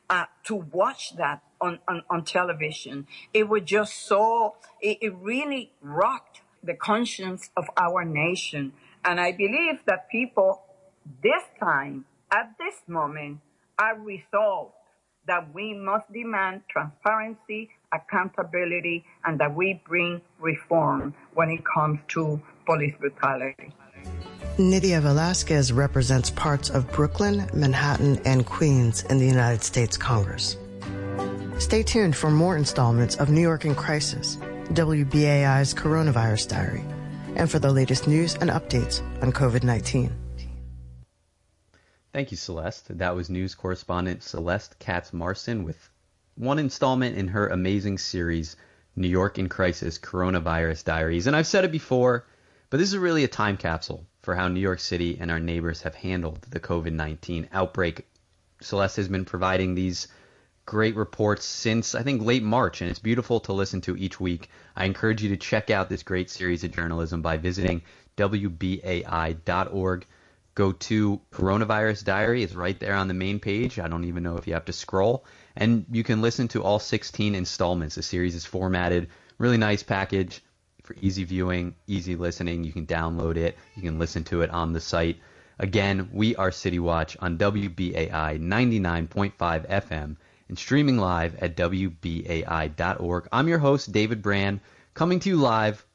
uh, to watch that on, on, on, television. It was just so, it, it really rocked the conscience of our nation. And I believe that people this time, at this moment, are resolved that we must demand transparency, accountability, and that we bring reform when it comes to police brutality. Nydia Velázquez represents parts of Brooklyn, Manhattan, and Queens in the United States Congress. Stay tuned for more installments of New York in Crisis, WBAI's Coronavirus Diary, and for the latest news and updates on COVID 19. Thank you, Celeste. That was news correspondent Celeste Katz Marston with one installment in her amazing series, New York in Crisis Coronavirus Diaries. And I've said it before, but this is really a time capsule for how New York City and our neighbors have handled the COVID 19 outbreak. Celeste has been providing these great reports since I think late March, and it's beautiful to listen to each week. I encourage you to check out this great series of journalism by visiting WBAI.org go to Coronavirus Diary. It's right there on the main page. I don't even know if you have to scroll. And you can listen to all 16 installments. The series is formatted. Really nice package for easy viewing, easy listening. You can download it. You can listen to it on the site. Again, we are City Watch on WBAI 99.5 FM and streaming live at WBAI.org. I'm your host, David Brand, coming to you live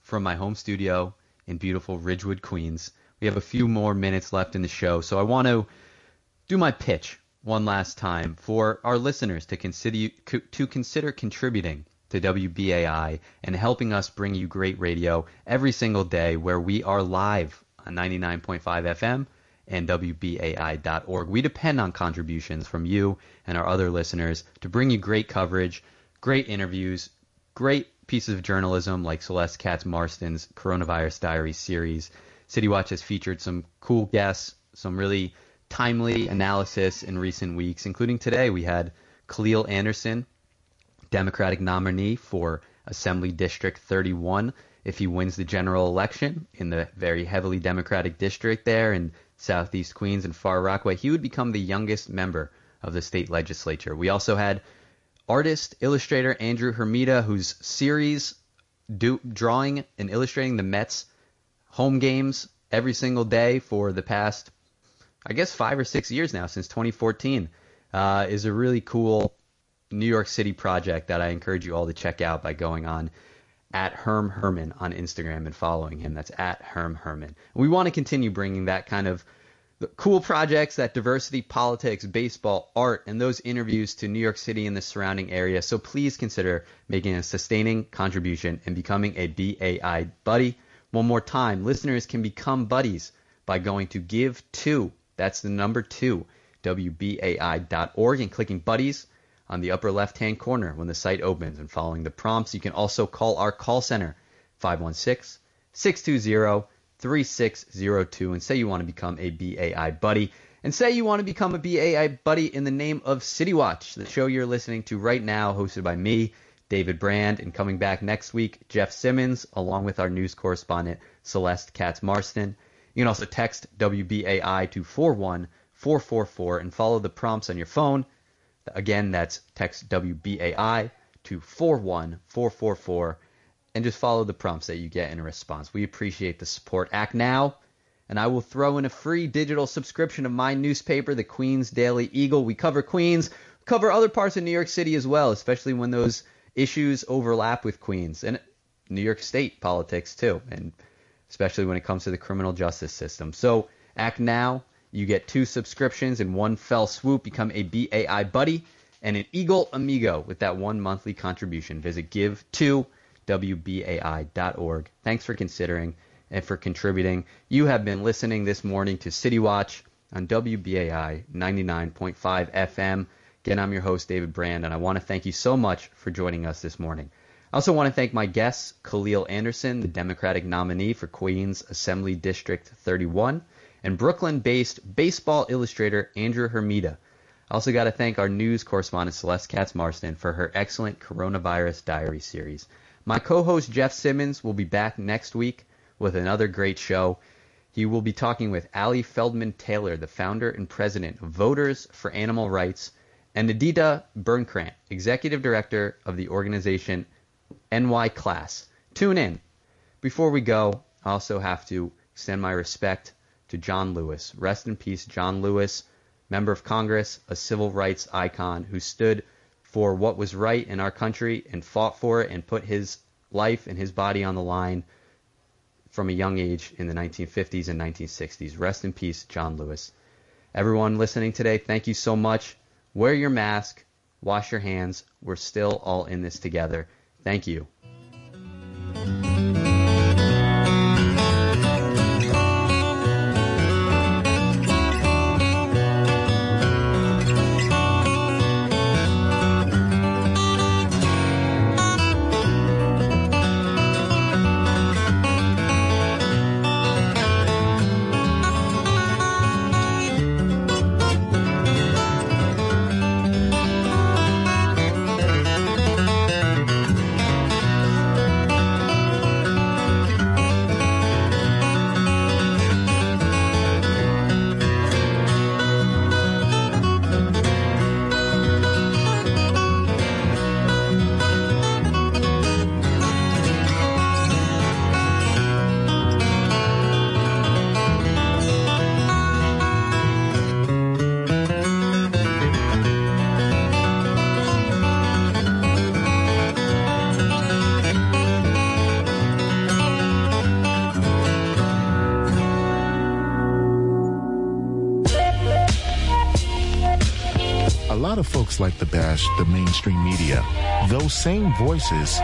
from my home studio in beautiful Ridgewood, Queens. We have a few more minutes left in the show, so I want to do my pitch one last time for our listeners to consider to consider contributing to WBAI and helping us bring you great radio every single day where we are live on 99.5 FM and WBAI.org. We depend on contributions from you and our other listeners to bring you great coverage, great interviews, great pieces of journalism like Celeste Katz Marston's Coronavirus Diary series City Watch has featured some cool guests, some really timely analysis in recent weeks, including today we had Khalil Anderson, Democratic nominee for Assembly District 31 if he wins the general election in the very heavily Democratic district there in Southeast Queens and Far Rockaway, he would become the youngest member of the state legislature. We also had artist, illustrator Andrew Hermida, whose series do, drawing and illustrating the Mets home games every single day for the past, I guess, five or six years now, since 2014, uh, is a really cool New York City project that I encourage you all to check out by going on at Herm Herman on Instagram and following him. That's at Herm Herman. We want to continue bringing that kind of cool projects, that diversity, politics, baseball, art, and those interviews to New York City and the surrounding area. So please consider making a sustaining contribution and becoming a BAI buddy. One more time, listeners can become buddies by going to give to, that's the number two, WBAI.org and clicking buddies on the upper left hand corner when the site opens and following the prompts. You can also call our call center, 516 620 3602, and say you want to become a BAI buddy. And say you want to become a BAI buddy in the name of City Watch, the show you're listening to right now, hosted by me, David Brand, and coming back next week, Jeff Simmons, along with our news correspondent, Celeste Katz Marston. You can also text WBAI to 41444 and follow the prompts on your phone. Again, that's text WBAI to 41444 and just follow the prompts that you get in response. We appreciate the support. Act now, and I will throw in a free digital subscription of my newspaper, the Queens Daily Eagle. We cover Queens, cover other parts of New York City as well, especially when those issues overlap with Queens and New York State politics too, and especially when it comes to the criminal justice system. So act now. You get two subscriptions in one fell swoop. Become a BAI buddy and an Eagle Amigo with that one monthly contribution. Visit give to WBAI.org. Thanks for considering and for contributing. You have been listening this morning to City Watch on WBAI 99.5 FM. Again, I'm your host, David Brand, and I want to thank you so much for joining us this morning. I also want to thank my guests, Khalil Anderson, the Democratic nominee for Queens Assembly District 31, and Brooklyn based baseball illustrator Andrew Hermida. I also got to thank our news correspondent Celeste Katz Marston for her excellent coronavirus diary series. My co host Jeff Simmons will be back next week with another great show. He will be talking with Allie Feldman Taylor, the founder and president of Voters for Animal Rights, and Edita Birnkrant, executive director of the organization NYCLASS. Tune in. Before we go, I also have to extend my respect to John Lewis. Rest in peace, John Lewis, member of Congress, a civil rights icon who stood for what was right in our country and fought for it and put his life and his body on the line from a young age in the 1950s and 1960s. Rest in peace, John Lewis. Everyone listening today, thank you so much. Wear your mask, wash your hands. We're still all in this together. Thank you. Folks like the Bash, the mainstream media, those same voices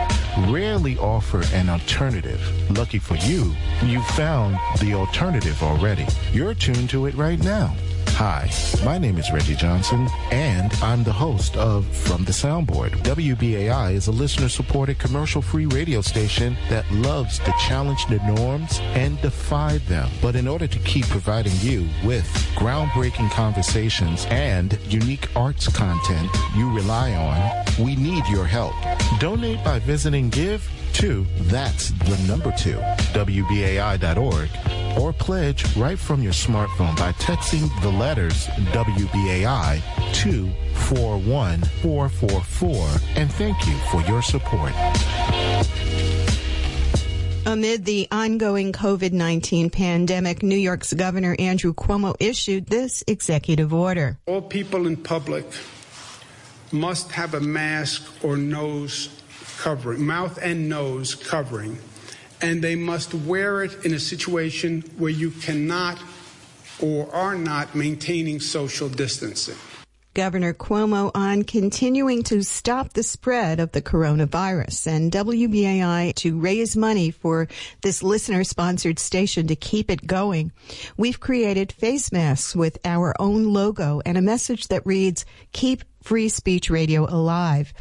rarely offer an alternative. Lucky for you, you found the alternative already. You're tuned to it right now. Hi, my name is Reggie Johnson, and I'm the host of From the Soundboard. WBAI is a listener supported commercial free radio station that loves to challenge the norms and defy them. But in order to keep providing you with groundbreaking conversations and unique arts content you rely on, we need your help. Donate by visiting Give to, that's the number two, WBAI.org or pledge right from your smartphone by texting the letters WBAI to 41444. And thank you for your support. Amid the ongoing COVID 19 pandemic, New York's Governor Andrew Cuomo issued this executive order. All people in public must have a mask or nose covering, mouth and nose covering and they must wear it in a situation where you cannot or are not maintaining social distancing. Governor Cuomo on continuing to stop the spread of the coronavirus and WBAI to raise money for this listener sponsored station to keep it going. We've created face masks with our own logo and a message that reads, keep Free Speech Radio Alive.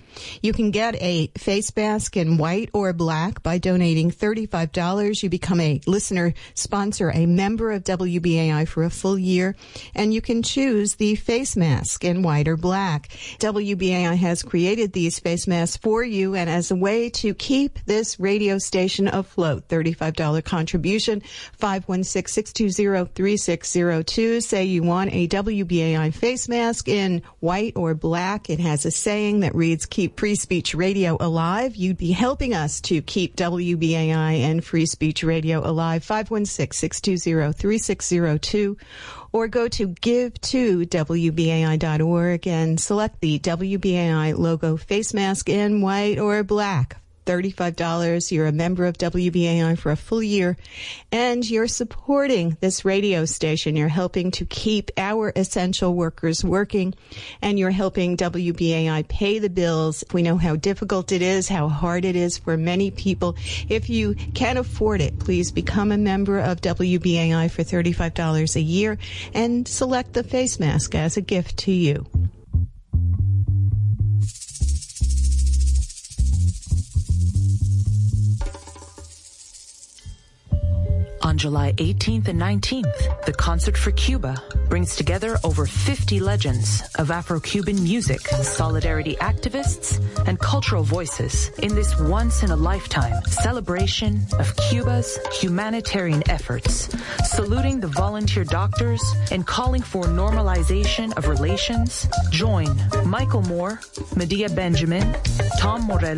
You can get a face mask in white or black by donating $35. You become a listener sponsor, a member of WBAI for a full year, and you can choose the face mask in white or black. WBAI has created these face masks for you and as a way to keep this radio station afloat. $35 contribution, 516-620-3602. Say you want a WBAI face mask in white or black black. It has a saying that reads, keep free speech radio alive. You'd be helping us to keep WBAI and free speech radio alive. 516-620-3602 or go to give to WBAI.org and select the WBAI logo face mask in white or black. $35. You're a member of WBAI for a full year and you're supporting this radio station. You're helping to keep our essential workers working and you're helping WBAI pay the bills. We know how difficult it is, how hard it is for many people. If you can afford it, please become a member of WBAI for $35 a year and select the face mask as a gift to you. On July 18th and 19th, the Concert for Cuba brings together over 50 legends of Afro-Cuban music, solidarity activists, and cultural voices in this once-in-a-lifetime celebration of Cuba's humanitarian efforts, saluting the volunteer doctors and calling for normalization of relations. Join Michael Moore, Medea Benjamin, Tom Morello,